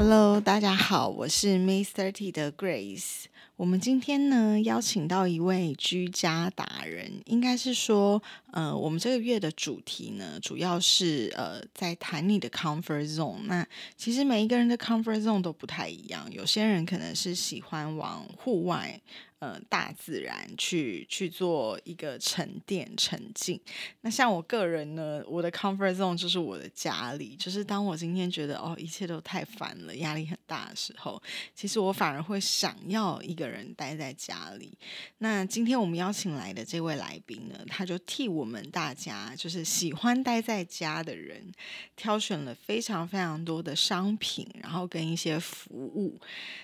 Hello，大家好，我是 Miss Thirty 的 Grace。我们今天呢邀请到一位居家达人，应该是说，呃，我们这个月的主题呢，主要是呃在谈你的 comfort zone。那其实每一个人的 comfort zone 都不太一样，有些人可能是喜欢往户外。呃，大自然去去做一个沉淀沉浸。那像我个人呢，我的 comfort zone 就是我的家里。就是当我今天觉得哦，一切都太烦了，压力很大的时候，其实我反而会想要一个人待在家里。那今天我们邀请来的这位来宾呢，他就替我们大家，就是喜欢待在家的人，挑选了非常非常多的商品，然后跟一些服务。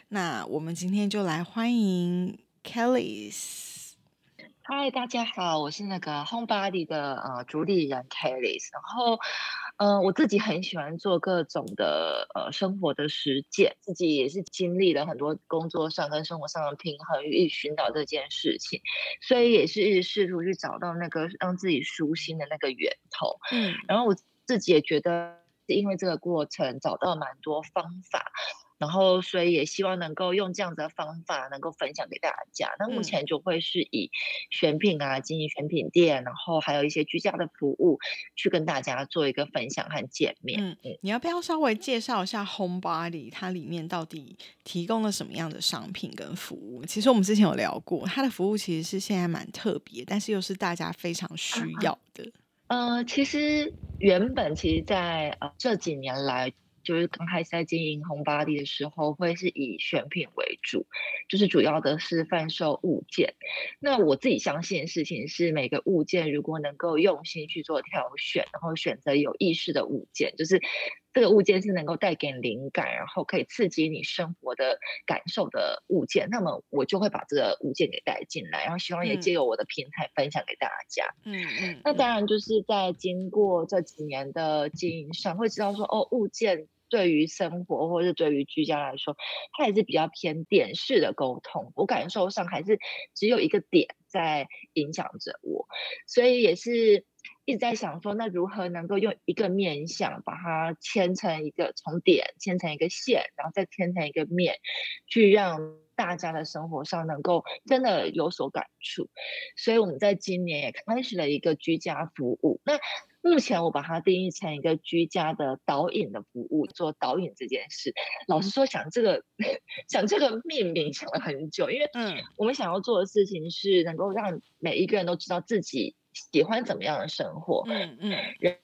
那我们今天就来欢迎。Kellys，嗨，大家好，我是那个 Homebody 的呃主理人 Kellys。然后，呃，我自己很喜欢做各种的呃生活的实践，自己也是经历了很多工作上跟生活上的平衡与寻找这件事情，所以也是一直试图去找到那个让自己舒心的那个源头。嗯，然后我自己也觉得，是因为这个过程找到蛮多方法。然后，所以也希望能够用这样子的方法，能够分享给大家。那目前就会是以选品啊，经营选品店，然后还有一些居家的服务，去跟大家做一个分享和见面。嗯嗯，你要不要稍微介绍一下 Home Body 它里面到底提供了什么样的商品跟服务？其实我们之前有聊过，它的服务其实是现在蛮特别，但是又是大家非常需要的。呃，其实原本其实，在呃这几年来。就是刚开始在经营红巴黎的时候，会是以选品为主，就是主要的是贩售物件。那我自己相信的事情是，每个物件如果能够用心去做挑选，然后选择有意识的物件，就是这个物件是能够带给灵感，然后可以刺激你生活的感受的物件，那么我就会把这个物件给带进来，然后希望也借由我的平台分享给大家。嗯嗯。那当然就是在经过这几年的经营上，会知道说哦，物件。对于生活或者是对于居家来说，它也是比较偏点式的沟通。我感受上还是只有一个点在影响着我，所以也是一直在想说，那如何能够用一个面相把它牵成一个从点牵成一个线，然后再牵成一个面，去让大家的生活上能够真的有所感触。所以我们在今年也开始了一个居家服务。那目前我把它定义成一个居家的导引的服务，做导引这件事。老实说，想这个 想这个命名想了很久，因为嗯，我们想要做的事情是能够让每一个人都知道自己。喜欢怎么样的生活？嗯嗯，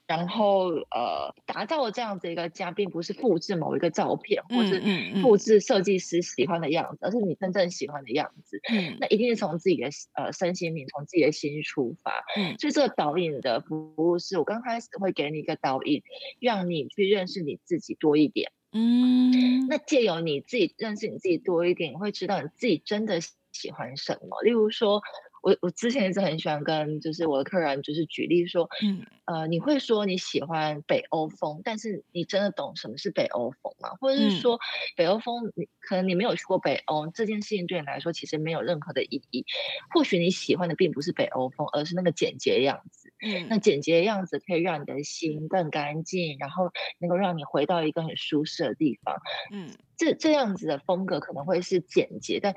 然后呃，打造这样子一个家，并不是复制某一个照片，或是复制设计师喜欢的样子，而是你真正喜欢的样子。嗯，那一定是从自己的呃身心灵，从自己的心出发。嗯，所以这个导引的服务是我刚开始会给你一个导引，让你去认识你自己多一点。嗯，那借由你自己认识你自己多一点，你会知道你自己真的喜欢什么。例如说。我我之前一直很喜欢跟就是我的客人就是举例说，嗯呃，你会说你喜欢北欧风，但是你真的懂什么是北欧风吗？或者是说北欧风，你可能你没有去过北欧，这件事情对你来说其实没有任何的意义。或许你喜欢的并不是北欧风，而是那个简洁的样子。嗯，那简洁的样子可以让你的心更干净，然后能够让你回到一个很舒适的地方。嗯，这这样子的风格可能会是简洁，但。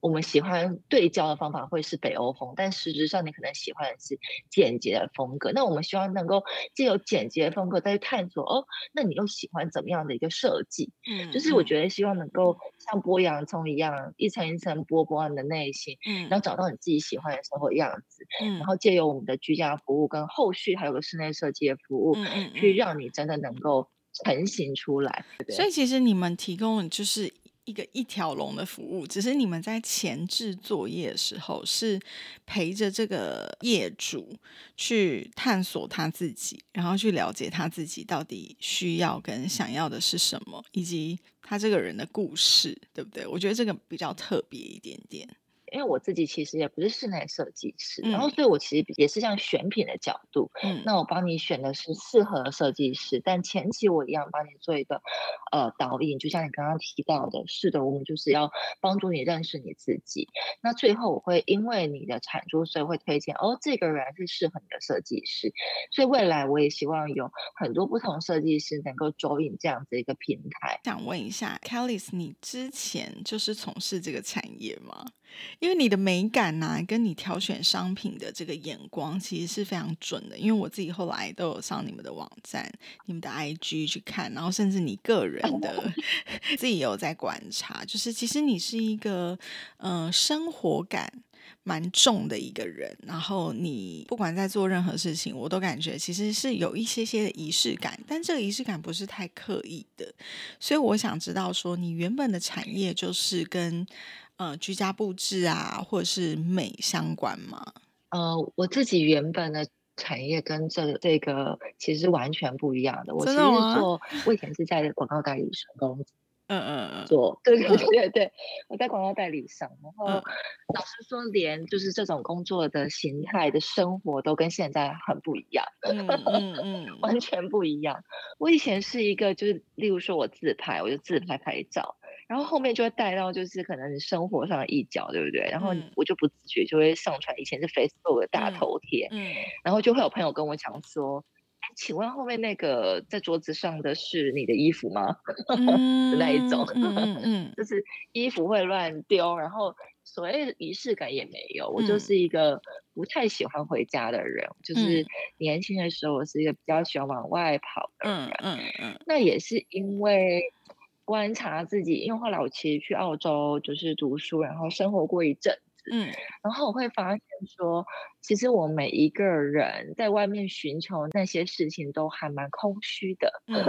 我们喜欢对焦的方法会是北欧风，但实质上你可能喜欢的是简洁的风格。那我们希望能够借由简洁的风格再去探索哦，那你又喜欢怎么样的一个设计？嗯，就是我觉得希望能够像剥洋葱一样，一层一层剥剥你的内心，嗯，然后找到你自己喜欢的生活样子，嗯，然后借由我们的居家服务跟后续还有个室内设计的服务，嗯嗯，去让你真的能够成型出来。所以其实你们提供就是。一个一条龙的服务，只是你们在前置作业的时候是陪着这个业主去探索他自己，然后去了解他自己到底需要跟想要的是什么，以及他这个人的故事，对不对？我觉得这个比较特别一点点。因为我自己其实也不是室内设计师，然后所以我其实也是像选品的角度，嗯，那我帮你选的是适合的设计师，但前期我一样帮你做一个呃导引，就像你刚刚提到的，是的，我们就是要帮助你认识你自己。那最后我会因为你的产出，所以会推荐哦，这个人是适合你的设计师。所以未来我也希望有很多不同设计师能够 join 这样子一个平台。想问一下，Kelly，你之前就是从事这个产业吗？因为你的美感呐，跟你挑选商品的这个眼光，其实是非常准的。因为我自己后来都有上你们的网站、你们的 IG 去看，然后甚至你个人的 自己有在观察，就是其实你是一个嗯生活感蛮重的一个人。然后你不管在做任何事情，我都感觉其实是有一些些的仪式感，但这个仪式感不是太刻意的。所以我想知道说，你原本的产业就是跟。呃，居家布置啊，或者是美相关吗？呃，我自己原本的产业跟这这个其实完全不一样的。我其实做，我以前是在广告代理商工作。嗯嗯嗯。做，对对对对对，我在广告代理商。然后老实说，连就是这种工作的形态的生活都跟现在很不一样。嗯嗯嗯，完全不一样。我以前是一个，就是例如说我自拍，我就自拍拍照。然后后面就会带到，就是可能生活上的一角，对不对？然后我就不自觉就会上传，以前是 Facebook 的大头贴，嗯，然后就会有朋友跟我讲说：“请问后面那个在桌子上的是你的衣服吗？” 的那一种，嗯嗯，就是衣服会乱丢，然后所谓的仪式感也没有。我就是一个不太喜欢回家的人，就是年轻的时候我是一个比较喜欢往外跑的人，嗯嗯嗯，那也是因为。观察自己，因为后来我其实去澳洲就是读书，然后生活过一阵子，嗯，然后我会发现说，其实我每一个人在外面寻求那些事情都还蛮空虚的，嗯，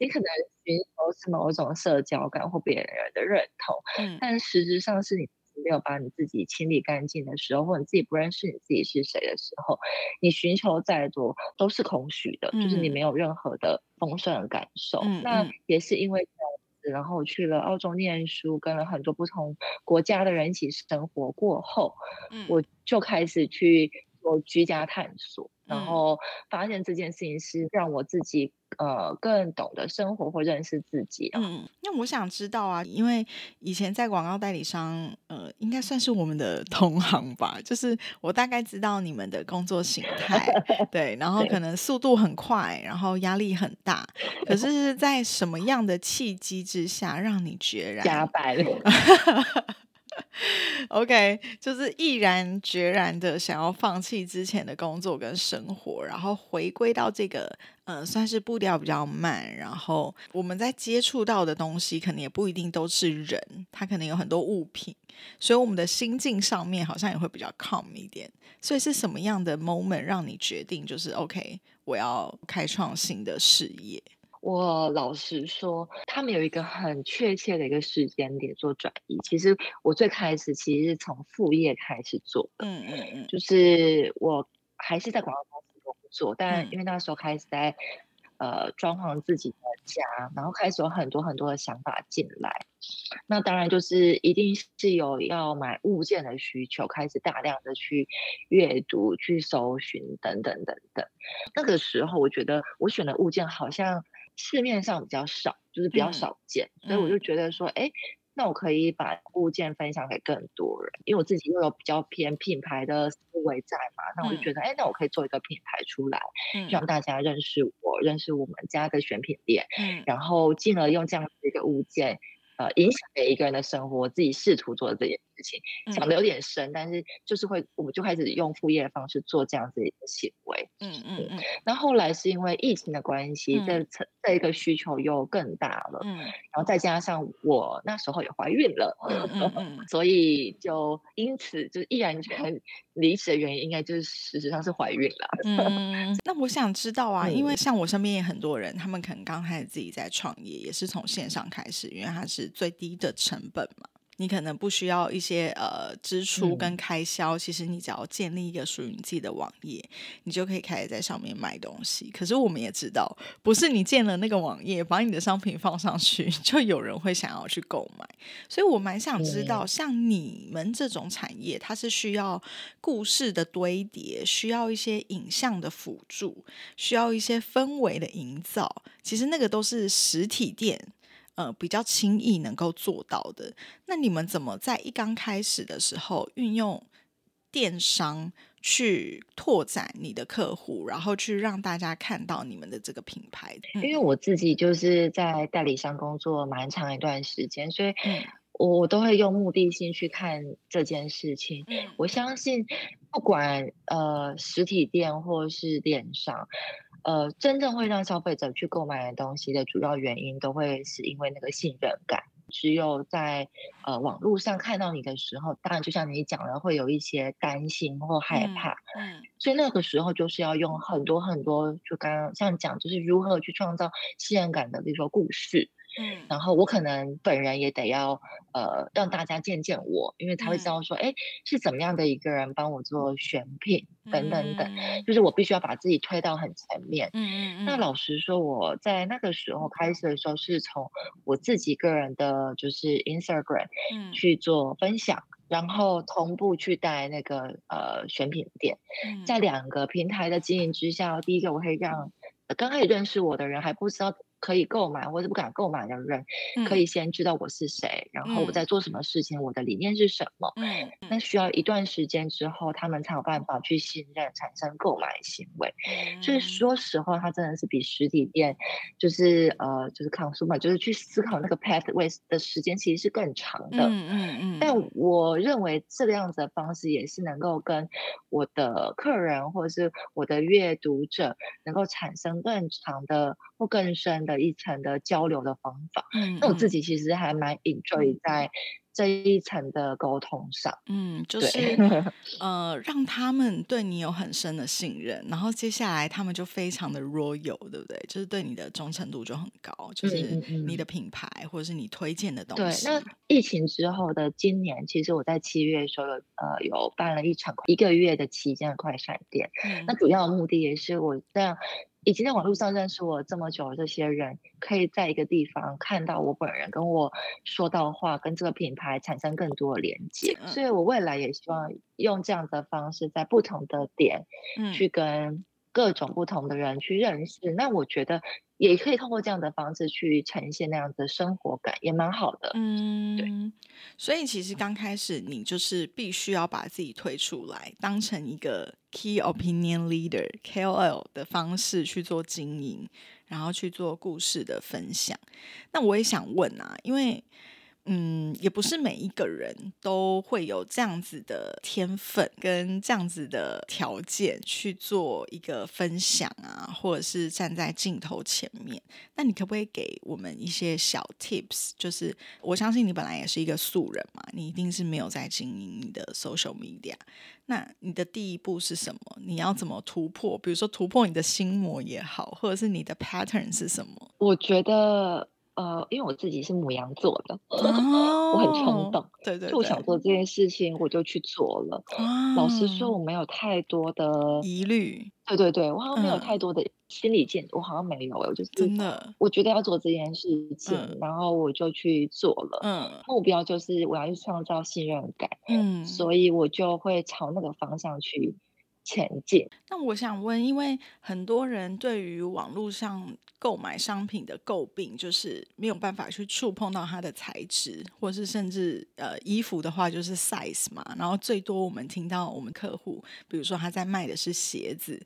你可能寻求是某种社交感或别人的认同，嗯，但实质上是你。没有把你自己清理干净的时候，或者你自己不认识你自己是谁的时候，你寻求再多都是空虚的，就是你没有任何的丰盛的感受。那也是因为这样子，然后去了澳洲念书，跟了很多不同国家的人一起生活过后，我就开始去做居家探索。然后发现这件事情是让我自己呃更懂得生活或认识自己。嗯，那我想知道啊，因为以前在广告代理商，呃，应该算是我们的 同行吧。就是我大概知道你们的工作形态，对，然后可 能速度很快，然后压力很大。可是，在什么样的契机之下，让你决然加班 OK，就是毅然决然的想要放弃之前的工作跟生活，然后回归到这个，呃，算是步调比较慢，然后我们在接触到的东西，可能也不一定都是人，它可能有很多物品，所以我们的心境上面好像也会比较 calm 一点。所以是什么样的 moment 让你决定，就是 OK，我要开创新的事业？我老实说，他们有一个很确切的一个时间点做转移。其实我最开始其实是从副业开始做，嗯嗯嗯，就是我还是在广告公司工作，但因为那时候开始在呃装潢自己的家，然后开始有很多很多的想法进来。那当然就是一定是有要买物件的需求，开始大量的去阅读、去搜寻等等等等。那个时候，我觉得我选的物件好像。市面上比较少，就是比较少见，所以我就觉得说，哎，那我可以把物件分享给更多人，因为我自己又有比较偏品牌的思维在嘛，那我就觉得，哎，那我可以做一个品牌出来，让大家认识我，认识我们家的选品店，然后进而用这样的一个物件，呃，影响每一个人的生活，自己试图做这件事事情，想的有点深，但是就是会，我们就开始用副业的方式做这样子一个行为。嗯嗯嗯。那后来是因为疫情的关系，这这这一个需求又更大了。嗯。然后再加上我那时候也怀孕了，所以就因此就毅然决然离职的原因，应该就是事实上是怀孕了。嗯。那我想知道啊，因为像我身边也很多人，他们可能刚开始自己在创业，也是从线上开始，因为它是最低的成本嘛。你可能不需要一些呃支出跟开销，其实你只要建立一个属于你自己的网页，你就可以开始在上面卖东西。可是我们也知道，不是你建了那个网页，把你的商品放上去，就有人会想要去购买。所以我蛮想知道，像你们这种产业，它是需要故事的堆叠，需要一些影像的辅助，需要一些氛围的营造。其实那个都是实体店。呃，比较轻易能够做到的。那你们怎么在一刚开始的时候运用电商去拓展你的客户，然后去让大家看到你们的这个品牌？因为我自己就是在代理商工作蛮长一段时间，所以我都会用目的性去看这件事情。我相信，不管呃实体店或是电商。呃，真正会让消费者去购买的东西的主要原因，都会是因为那个信任感。只有在呃网络上看到你的时候，当然就像你讲的，会有一些担心或害怕。嗯，所以那个时候就是要用很多很多，就刚刚像讲，就是如何去创造信任感的，比如说故事。嗯，然后我可能本人也得要呃让大家见见我，因为他会知道说，哎，是怎么样的一个人帮我做选品等等等，就是我必须要把自己推到很前面。嗯嗯嗯。那老实说，我在那个时候开始的时候，是从我自己个人的就是 Instagram 去做分享，然后同步去带那个呃选品店，在两个平台的经营之下，第一个我会让刚开始认识我的人还不知道。可以购买或者不敢购买的人，可以先知道我是谁，然后我在做什么事情，我的理念是什么。嗯，那需要一段时间之后，他们才有办法去信任，产生购买行为。所以说实话，它真的是比实体店，就是呃，就是抗书嘛，就是去思考那个 pathway 的时间其实是更长的。嗯嗯嗯。但我认为这个样子的方式也是能够跟我的客人或者是我的阅读者能够产生更长的或更深。的一层的交流的方法，嗯，那我自己其实还蛮 enjoy 在这一层的沟通上，嗯，就是 呃，让他们对你有很深的信任，然后接下来他们就非常的 royal，对不对？就是对你的忠诚度就很高，就是你的品牌或者是你推荐的东西。对，那疫情之后的今年，其实我在七月的时候，呃，有办了一场一个月的期间的快闪店，那主要的目的也是我这样。已经在网络上认识我这么久的这些人，可以在一个地方看到我本人，跟我说到话，跟这个品牌产生更多的连接。所以我未来也希望用这样的方式，在不同的点，去跟各种不同的人去认识。那我觉得。也可以通过这样的方式去呈现那样的生活感，也蛮好的。嗯，对。所以其实刚开始你就是必须要把自己推出来，当成一个 key opinion leader KOL 的方式去做经营，然后去做故事的分享。那我也想问啊，因为。嗯，也不是每一个人都会有这样子的天分跟这样子的条件去做一个分享啊，或者是站在镜头前面。那你可不可以给我们一些小 tips？就是我相信你本来也是一个素人嘛，你一定是没有在经营你的 social media。那你的第一步是什么？你要怎么突破？比如说突破你的心魔也好，或者是你的 pattern 是什么？我觉得。呃，因为我自己是母羊座的，我很冲动，对对，就我想做这件事情，我就去做了。老实说，我没有太多的疑虑，对对对，我好像没有太多的心理建，我好像没有，我就是真的，我觉得要做这件事情，然后我就去做了。嗯，目标就是我要去创造信任感。嗯，所以我就会朝那个方向去。前进。那我想问，因为很多人对于网络上购买商品的诟病，就是没有办法去触碰到它的材质，或是甚至呃衣服的话就是 size 嘛，然后最多我们听到我们客户，比如说他在卖的是鞋子。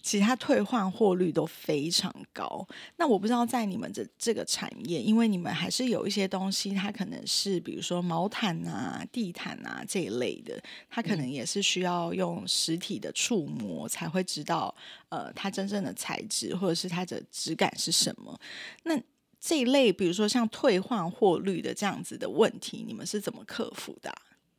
其他退换货率都非常高。那我不知道在你们这这个产业，因为你们还是有一些东西，它可能是比如说毛毯啊、地毯啊这一类的，它可能也是需要用实体的触摸才会知道，呃，它真正的材质或者是它的质感是什么。那这一类，比如说像退换货率的这样子的问题，你们是怎么克服的？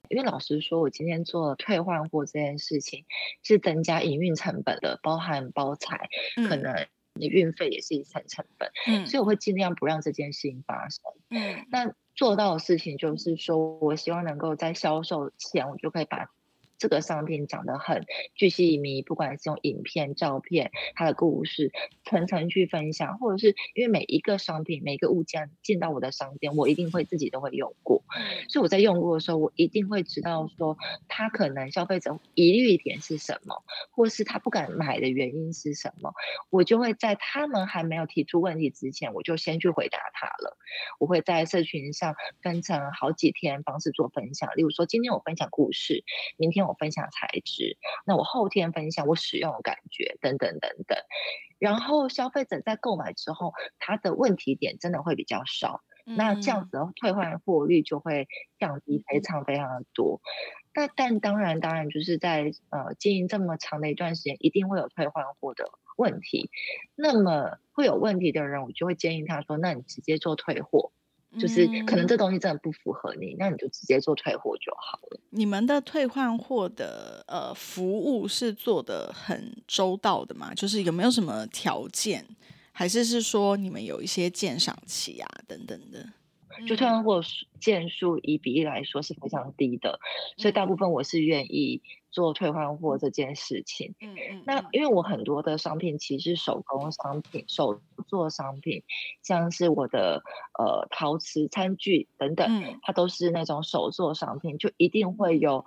因为老实说，我今天做退换货这件事情是增加营运成本的，包含包材，可能你运费也是一层成本，嗯，所以我会尽量不让这件事情发生。嗯，那做到的事情就是说，我希望能够在销售前，我就可以把。这个商品讲得很具细迷，不管是用影片、照片，它的故事层层去分享，或者是因为每一个商品、每一个物件进到我的商店，我一定会自己都会用过，所以我在用过的时候，我一定会知道说，他可能消费者疑虑点是什么，或是他不敢买的原因是什么，我就会在他们还没有提出问题之前，我就先去回答他了。我会在社群上分成好几天方式做分享，例如说今天我分享故事，明天。我分享材质，那我后天分享我使用的感觉等等等等，然后消费者在购买之后，他的问题点真的会比较少，那这样子的退换货率就会降低非常非常的多。那但当然当然就是在呃经营这么长的一段时间，一定会有退换货的问题。那么会有问题的人，我就会建议他说：那你直接做退货。就是可能这东西真的不符合你，那你就直接做退货就好了。你们的退换货的呃服务是做的很周到的吗？就是有没有什么条件，还是是说你们有一些鉴赏期啊等等的？就退换货件数以比例来说是非常低的，所以大部分我是愿意。做退换货这件事情，嗯嗯，那因为我很多的商品其实是手工商品、手做商品，像是我的呃陶瓷餐具等等，它都是那种手做商品，就一定会有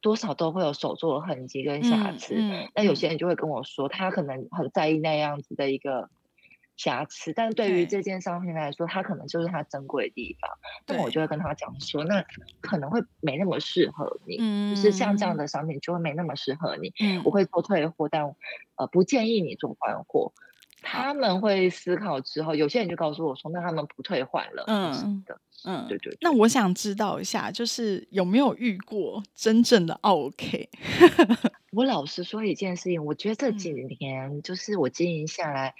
多少都会有手做的痕迹跟瑕疵。那有些人就会跟我说，他可能很在意那样子的一个。瑕疵，但对于这件商品来说，它可能就是它珍贵的地方。那我就会跟他讲说，那可能会没那么适合你，就是像这样的商品就会没那么适合你。我会做退货，但呃不建议你做换货。他们会思考之后，有些人就告诉我说，那他们不退换了。嗯的，嗯，对对。那我想知道一下，就是有没有遇过真正的 OK？我老实说一件事情，我觉得这几年就是我经营下来。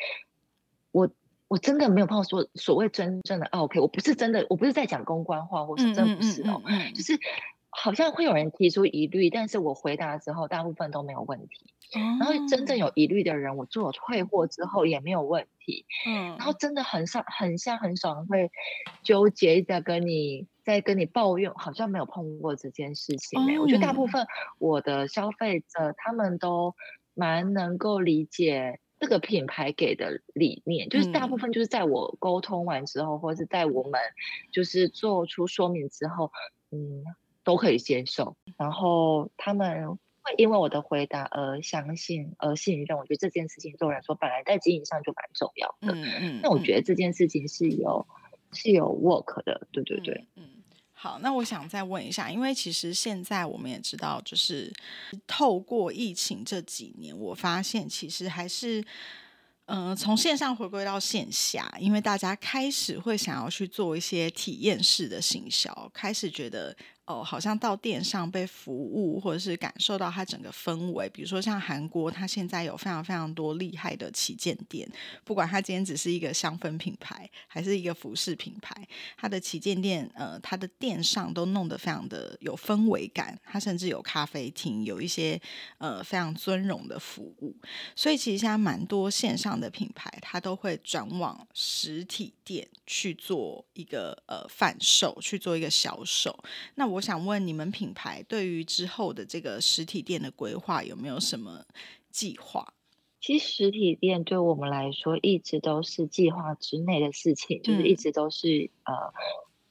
我我真的没有碰到说所谓真正的 OK，我不是真的，我不是在讲公关话，或是真的不是哦，就是好像会有人提出疑虑，但是我回答之后大部分都没有问题。然后真正有疑虑的人，我做了退货之后也没有问题。嗯，然后真的很少很像很少人会纠结在跟你在跟你抱怨，好像没有碰过这件事情。我觉得大部分我的消费者他们都蛮能够理解。这个品牌给的理念，就是大部分就是在我沟通完之后，或者是在我们就是做出说明之后，嗯，都可以接受。然后他们会因为我的回答而相信、而信任。我觉得这件事情对我来说，本来在经营上就蛮重要的。嗯嗯。那我觉得这件事情是有是有 work 的，对对对。嗯。好，那我想再问一下，因为其实现在我们也知道，就是透过疫情这几年，我发现其实还是，嗯，从线上回归到线下，因为大家开始会想要去做一些体验式的行销，开始觉得。哦，好像到店上被服务，或者是感受到它整个氛围。比如说像韩国，它现在有非常非常多厉害的旗舰店，不管它今天只是一个香氛品牌，还是一个服饰品牌，它的旗舰店，呃，它的店上都弄得非常的有氛围感。它甚至有咖啡厅，有一些呃非常尊荣的服务。所以其实现在蛮多线上的品牌，它都会转往实体店去做一个呃贩售，去做一个销售。那我。我想问你们品牌对于之后的这个实体店的规划有没有什么计划？其实实体店对我们来说一直都是计划之内的事情，就是一直都是呃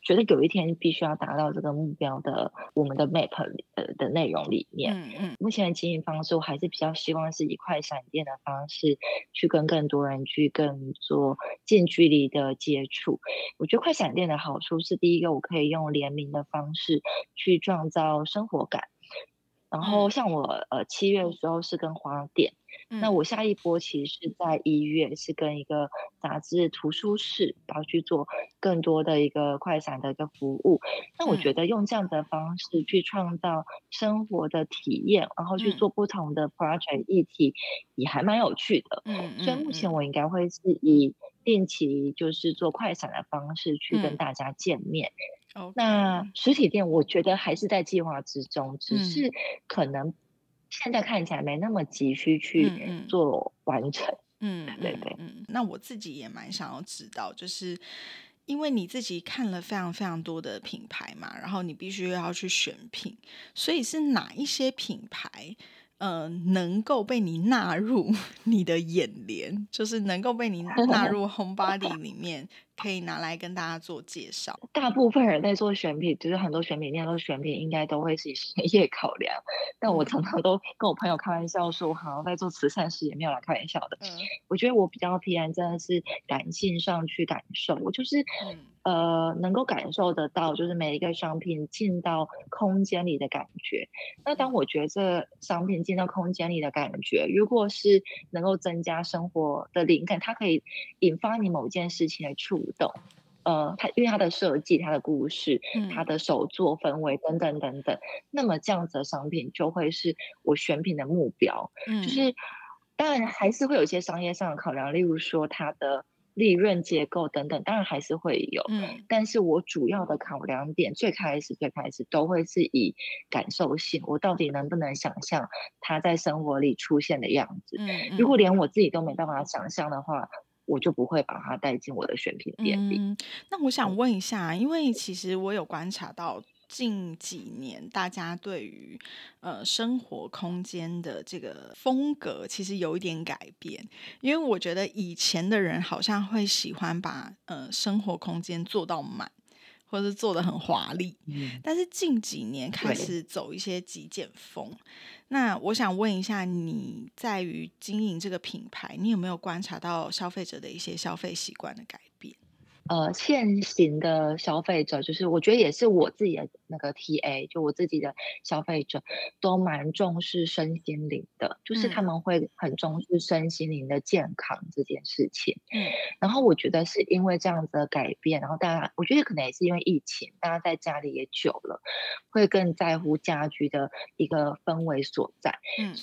觉得有一天必须要达到这个目标的，我们的 map 呃的内容里面，嗯嗯目前的经营方式，我还是比较希望是以快闪电的方式去跟更多人去更做近距离的接触。我觉得快闪电的好处是，第一个我可以用联名的方式去创造生活感。然后像我呃七月的时候是跟花店，那嗯我下一波其实是在一月是跟一个杂志图书室，然后去做更多的一个快闪的一个服务。那我嗯。觉得用这样的方式去创造生活的体验，然后去嗯。做不同的 project 议题，也还蛮有趣的。嗯。所以目前嗯。我应该会是以定期就是做快闪的方式去跟嗯。大家见面。那实体店我觉得还是在计划之中，只嗯。是可能现在看起来没那么急需嗯去嗯做完成。嗯，对对嗯嗯，那我自己也蛮想要知道，就是因为你自己看了非常非常多的品牌嘛，然后你必须要去选品，所以是哪一些品牌？呃，能够被你纳入 你的眼帘，就是能够被你纳入 Home Body 里面，可以拿来跟大家做介绍。大部分人在做选品，就是很多选品店都选品，应该都会是以商业考量。但我嗯常常都跟我朋友开玩笑说，我好像在做慈善事业，没有来开玩笑的。嗯我觉得我比较偏真的是感性上去感受，我就是嗯呃能够感受得到，就是每一个商品进到空间里的感觉。那当我觉得这商品进到空间里的感觉，如果是能够增加生活的灵感，它可以引发你某件事情的触动。呃，它因为它的设计、它的故事、它嗯的手作氛围等等等等，那么这样子的商品就会是我选品的目标。就嗯是当然还是会有一些商业上的考量，例如说它的利润结构等等，当然还是会有。嗯但是我主要的考量点，最开始最开始都会是以感受性，我到底能不能想象它在生活里出现的样子？嗯，如果连我自己都没办法想象的话，我就不会把它带进我的选品店里。嗯，那我想问一下，因为其实我有观察到近几年大家对于呃生活空间的这个风格其实有一点改变，因为我觉得以前的人好像会喜欢把呃生活空间做到满。或是做的很华丽，嗯，但是近几年开始走一些极简风。那我想问一下，你在于经营这个品牌，你有没有观察到消费者的一些消费习惯的改变？呃，现行的消费者，就是我觉得也是我自己的那个 TA，就我自己的消费者，都蛮重视身心灵的，就是他嗯们会很重视身心灵的健康这件事情。嗯然后我觉得是因为这样子的改变，然后大家，我觉得可能也是因为疫情，大家在家里也久了，会更在乎家居的一个氛围所在。嗯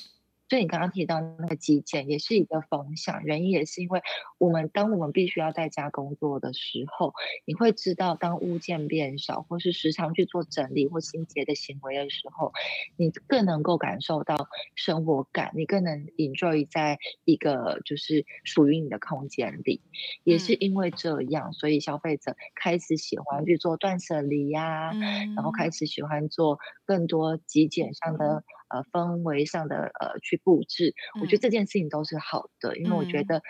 所以你刚刚提到那个极简也是一个风向，原因也是因为我们当我们必须要在家工作的时候，你会知道，当物件变少，或是时常去做整理或清洁的行为的时候，你更能够感受到生活感，你更能 enjoy 在一个就是属于你的空间里。也是嗯因为这样，所以消费者开始喜欢去做断舍离呀、嗯，然后开始喜欢做更多极简上的呃氛围上的呃去布置，我觉得嗯这件事情都是好的，因为我觉嗯得。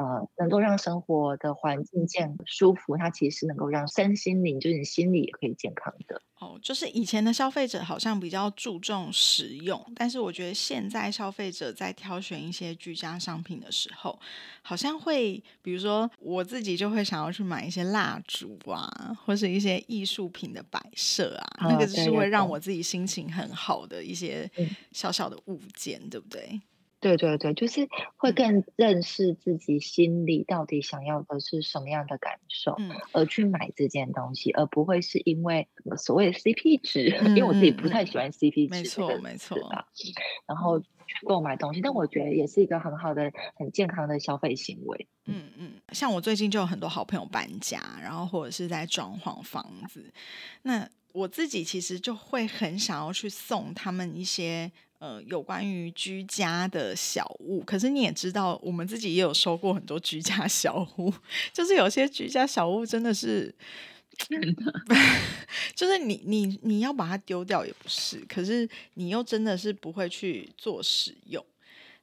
呃，能够让生活的环境健舒服，它其实是能够让身心灵，就是你心理也可以健康的。哦，就是以前的消费者好像比较注重实用，但是我觉得现在消费者在挑选一些居家商品的时候，好像会，比如说我自己就会想要去买一些蜡烛啊，或是一些艺术品的摆设啊，那啊个就是会让我自己心情很好的一些嗯小小的物件，对不对？对对对，就是会嗯。更认识自己心里到底想要的是什么样的感受，嗯。而去买这件东西，而不会是因为所谓的 CP 值，因为我自己不太喜欢 CP 值没这个错没错然后去购买东西，但我觉得也是一个很好的、很健康的消费行为。嗯嗯，像我最近就有很多好朋友搬家，然后或者是在装潢房子，那我自己其实就会很想要去送他们一些呃有关于居家的小物。可是你也知道，我们自己也有收过很多居家小物，就是有些居家小物真的是。就是你你你要把它丢掉也不是，可是你又真的是不会去做使用。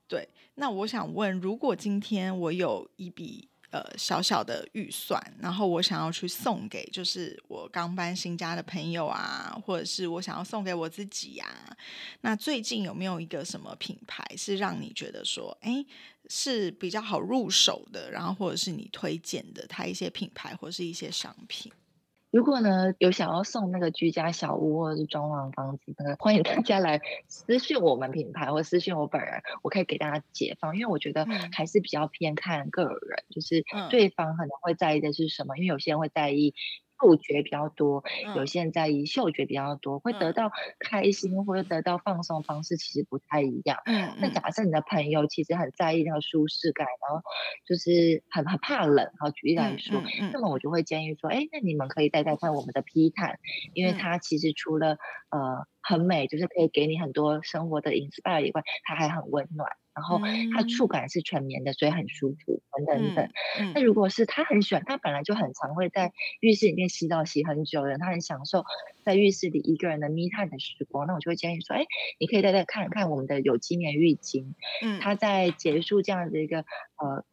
对，那我想问，如果今天我有一笔呃小小的预算，然后我想要去送给就是我刚搬新家的朋友啊，或者是我想要送给我自己呀。那最近有没有一个什么品牌是让你觉得说，哎，是比较好入手的，然后或者是你推荐的它一些品牌或是一些商品？如果呢有想要送那个居家小屋或者是装潢房子的，欢迎大家来私信我们品牌或私信我本人，我可以给大家解放。因为我觉得还是比较偏看个人，就是对方可能会在意的是什么，因为有些人会在意。触觉比较多，有些人在意嗅觉比较多，会得到开心或者得到放松方式其实不太一样。嗯，那假设你的朋友其实很在意那个舒适感，然后就是很很怕冷，好举例来说，那么我就会建议说，哎，那你们可以带带看我们的披毯，因为它其实除了呃很美，就是可以给你很多生活的 inspire 以外，它还很温暖。然后它触感是纯棉的，所以很舒服，等等等。那如果是他很喜欢，他本来就很常会在浴室里面洗澡洗很久的，他很享受在浴室里一个人的密探的时光，那我就会建议说，哎，你可以再再看看我们的有机棉浴巾，嗯，它在结束这样的一个呃。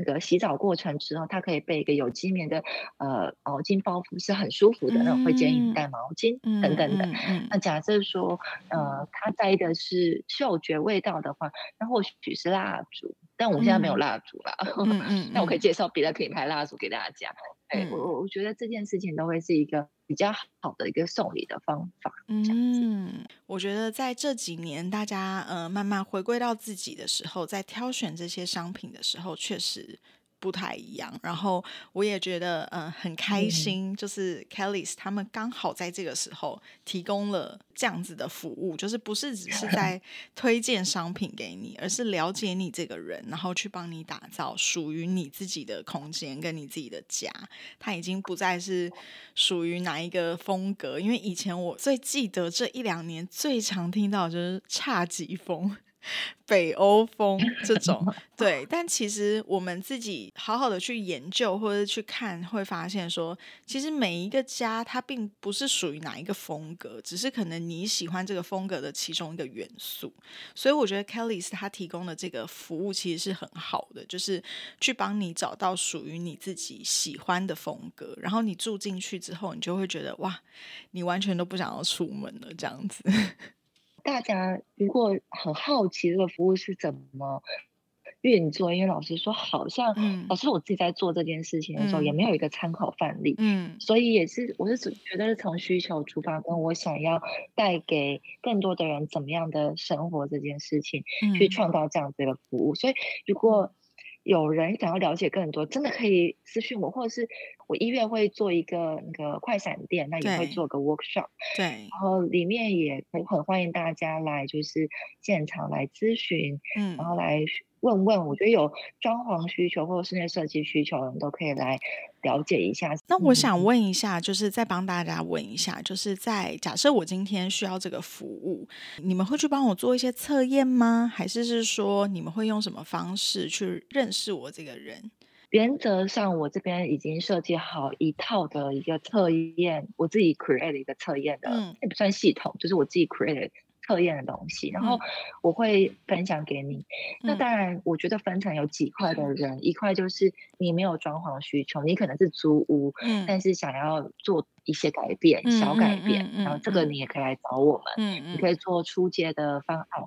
那个洗澡过程之后，它可以被一个有机棉的呃毛巾包覆，是很舒服的。那种会建议你带毛巾等等的。那假设说呃他在意的是嗅觉味道的话，那或许是蜡烛。但我们现在没有蜡烛了。嗯嗯。那我可以介绍别的品牌蜡烛给大家。哎，我我我觉得这件事情都会是一个比较好的一个送礼的方法。嗯，我觉得在这几年大家呃慢慢回归到自己的时候，在挑选这些商品的时候，确实。不太一样，然后我也觉得嗯很开心，就是 Kellys 他们刚好在这个时候提供了这样子的服务，就是不是只是在 推荐商品给你，而是了解你这个人，然后去帮你打造属于你自己的空间跟你自己的家。它已经不再是属于哪一个风格，因为以前我最记得这一两年最常听到就是 差几风。北欧风这种，对，但其实我们自己好好的去研究或者去看，会发现说，其实每一个家它并不是属于哪一个风格，只是可能你喜欢这个风格的其中一个元素。所以我觉得 Kelly 他提供的这个服务其实是很好的，就是去帮你找到属于你自己喜欢的风格，然后你住进去之后，你就会觉得哇，你完全都不想要出门了这样子。大家如果很好奇这个服务是怎么运作，因为老师说好像，老师我自己在做这件事情的时候也没有一个参考范例，嗯，所以也是我是觉得是从需求出发，跟我想要带给更多的人怎么样的生活这件事情，去创造这样子的服务。所以如果有人想要了解更多，真的可以私信我，或者是我医院会做一个那个快闪店，那也会做个 workshop，对，然后里面也很很欢迎大家来，就是现场来咨询，嗯，然后来。问问，我觉得有装潢需求或者室内设计需求的人都可以来了解一下。那我想问一下，就是再帮大家问一下，就是在假设我今天需要这个服务，你们会去帮我做一些测验吗？还是是说你们会用什么方式去认识我这个人？原则上，我这边已经设计好一套的一个测验，我自己 create 一个测验的，也不算系统，就是我自己 create。测验的东西，然后我会分享给你。那当然，我觉得分成有几块的人，一块就是你没有装潢需求，你可能是租屋，嗯，但是想要做一些改变，小改变，然后这个你也可以来找我们，你可以做出街的方案。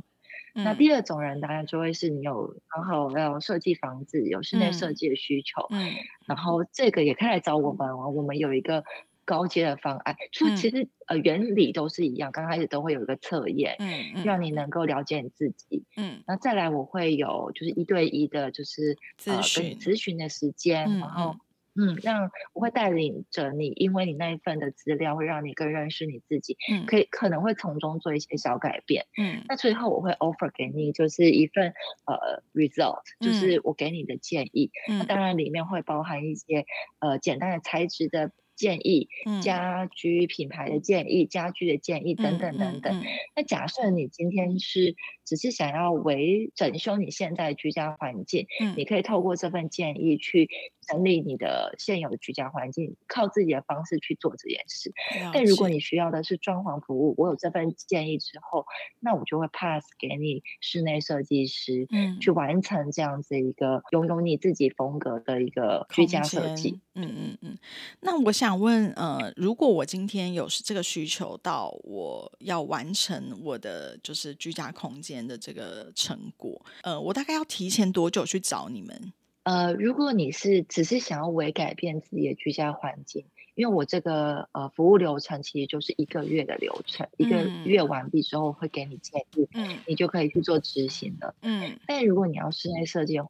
那第二种人当然就会是你有刚好要设计房子，有室内设计的需求，嗯，然后这个也可以来找我们，我们有一个。高阶的方案，所以其实呃原理都是一样，刚开始都会有一个测验，嗯，让你能够了解你自己，嗯，那再来我会有就是一对一的，就是咨询咨询的时间，然后。嗯，让我会带领着你，因为你那一份的资料会让你更认识你自己，嗯，可以可能会从中做一些小改变，嗯，那。最后我会 offer 给你就是一份呃 result，就是我给你的建议，嗯，当然里面会包含一些呃简单的材质的建议、家居品牌的建议、家居的建议等等等等。那假设你今天是只是想要维整修你现在居家环境，你可以透过这份建议去整理你的现有的居家环境，靠自己的方式去做这件事。但如果你需要的是装潢服务，我有这份建议之后，那我就会 pass 给你室内设计师，嗯，去完成这样子一个拥有你自己风格的一个居家设计。嗯嗯嗯。那我想问，呃，如果我今天有这个需求，到我要完成我的就是居家空间的这个成果，呃，我大概要提前多久去找你们？呃，如果你是只是想要为改变自己的居家环境，因为我这个呃服务流程其实就是一个月的流程，一个月完毕之后会给你建议，嗯，你就可以去做执行了，嗯。但如果你要室内设计的话，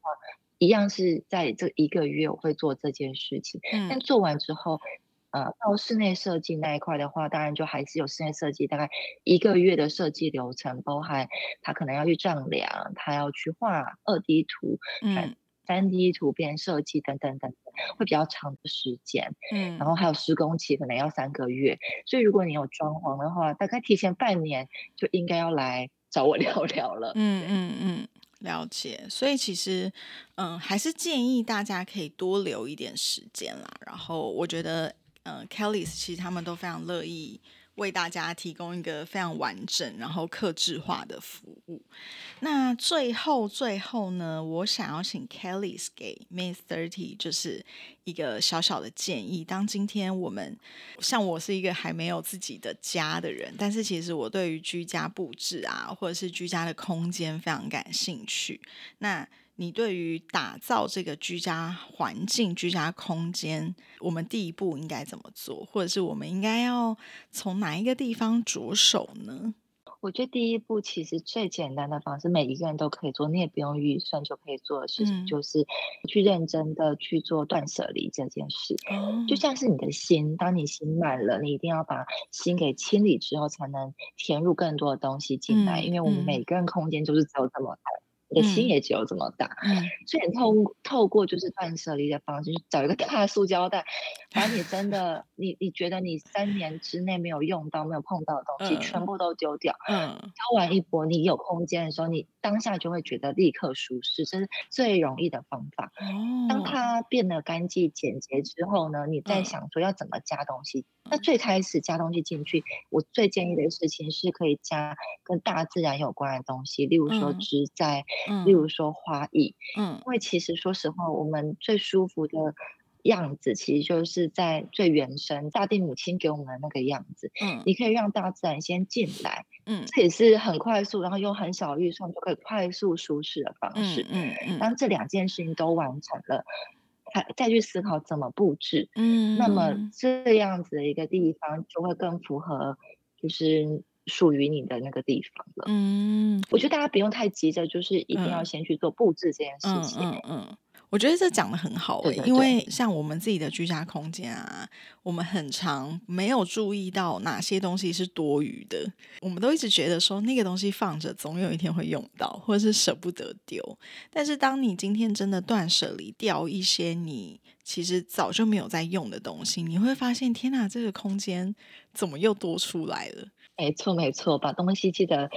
一样是在这一个月我会做这件事情，嗯。但做完之后，呃，到室内设计那一块的话，当然就还是有室内设计大概一个月的设计流程，包含他可能要去丈量，他要去画二 D 图，嗯。三 D 图片设计等等等等，会比较长的时间，嗯，然后还有施工期可能要三个月，所以如果你有装潢的话，大概提前半年就应该要来找我 聊聊了。嗯嗯嗯，了解。所以其实，嗯，还是建议大家可以多留一点时间啦。然后我觉得，嗯，Kelly 其实他们都非常乐意。为大家提供一个非常完整、然后克制化的服务。那最后、最后呢，我想要请 Kelly 给 May Thirty 就是一个小小的建议。当今天我们像我是一个还没有自己的家的人，但是其实我对于居家布置啊，或者是居家的空间非常感兴趣。那你对于打造这个居家环境、居家空间，我们第一步应该怎么做，或者是我们应该要从哪一个地方着手呢？我觉得第一步其实最简单的方式，每一个人都可以做，你也不用预算就可以做的事情，就是去认真的去做断舍离这件事。就像是你的心，当你心满了，你一定要把心给清理之后，才能填入更多的东西进来。因为我们每个人空间就是只有这么大。你的心也只有这么大，所以你透透过就是断舍离的方式，找一个大塑胶袋，把你真的 你你觉得你三年之内没有用到、没有碰到的东西，全部都丢掉。嗯，丢完一波，你有空间的时候，你当下就会觉得立刻舒适，这是最容易的方法。哦，当它变得干净简洁之后呢，你再想说要怎么加东西。那最开始加东西进去，我最建议的事情是可以加跟大自然有关的东西，例如说植栽，例如说花艺。嗯，因为其实说实话，我们最舒服的样子，其实就是在最原生大地母亲给我们的那个样子。嗯，你可以让大自然先进来。嗯，这也是很快速，然后用很小预算就可以快速舒适的方式。嗯嗯，当这两件事情都完成了。再再去思考怎么布置，嗯，那么这样子的一个地方就会更符合，就是属于你的那个地方了。嗯，我觉得大家不用太急着，就是一定要先去做布置这件事情。嗯嗯。我觉得这讲的很好诶，因为像我们自己的居家空间啊，我们很常没有注意到哪些东西是多余的，我们都一直觉得说那个东西放着总有一天会用到，或者是舍不得丢。但是当你今天真的断舍离掉一些你其实早就没有在用的东西，你会发现，天哪，这个空间怎么又多出来了？没错，没错，把东西记得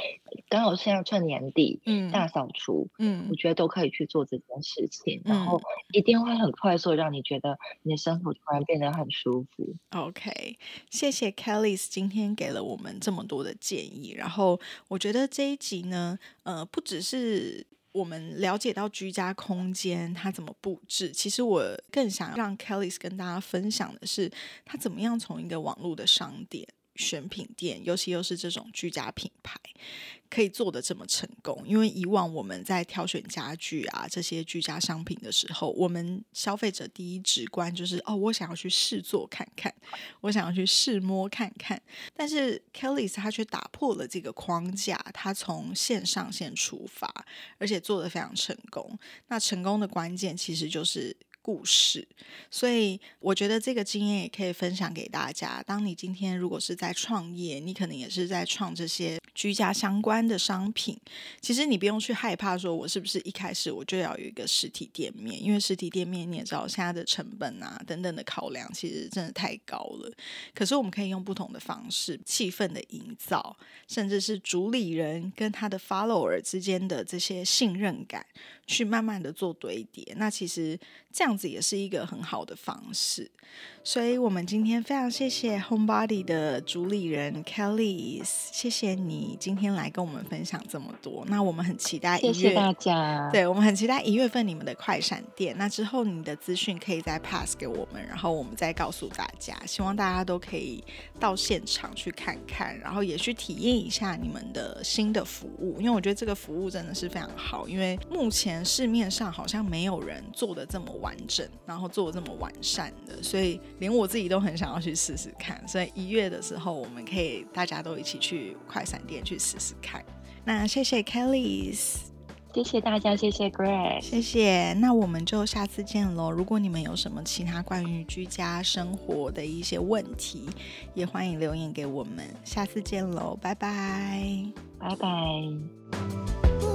刚好现在趁年底，嗯，大扫除，嗯，我觉得都可以去做这件事情，然后一定会很快速让你觉得你的生活突然变得很舒服。OK，谢谢 Kelly 今天给了我们这么多的建议，然后我觉得这一集呢，呃，不只是我们了解到居家空间它怎么布置，其实我更想让 Kelly 跟大家分享的是，他怎么样从一个网络的商店。选品店，尤其又是这种居家品牌，可以做的这么成功。因为以往我们在挑选家具啊这些居家商品的时候，我们消费者第一直观就是哦，我想要去试做看看，我想要去试摸看看。但是 Kelly 他却打破了这个框架，他从线上线出发，而且做的非常成功。那成功的关键其实就是。故事。所以我觉得这个经验也可以分享给大家。当你今天如果是在创业，你可能也是在创这些居家相关的商品，其实你不用去害怕说，我是不是一开始我就要有一个实体店面？因为实体店面你也知道，现在的成本啊等等的考量，其实真的太高了。可是我们可以用不同的方式，气氛的营造，甚至是主理人跟他的 follower 之间的这些信任感。去慢慢的做堆叠，那其实这样子也是一个很好的方式。所以，我们今天非常谢谢 Homebody 的主理人 Kelly，谢谢你今天来跟我们分享这么多。那我们很期待一月，谢谢大家。对我们很期待一月份你们的快闪店。那之后你的资讯可以再 pass 给我们，然后我们再告诉大家。希望大家都可以到现场去看看，然后也去体验一下你们的新的服务，因为我觉得这个服务真的是非常好。因为目前市面上好像没有人做的这么完整，然后做的这么完善的，所以连我自己都很想要去试试看。所以一月的时候，我们可以大家都一起去快闪店去试试看。那谢谢 Kelly，谢谢大家，谢谢 Grace，谢谢。那我们就下次见喽。如果你们有什么其他关于居家生活的一些问题，也欢迎留言给我们。下次见喽，拜拜，拜拜。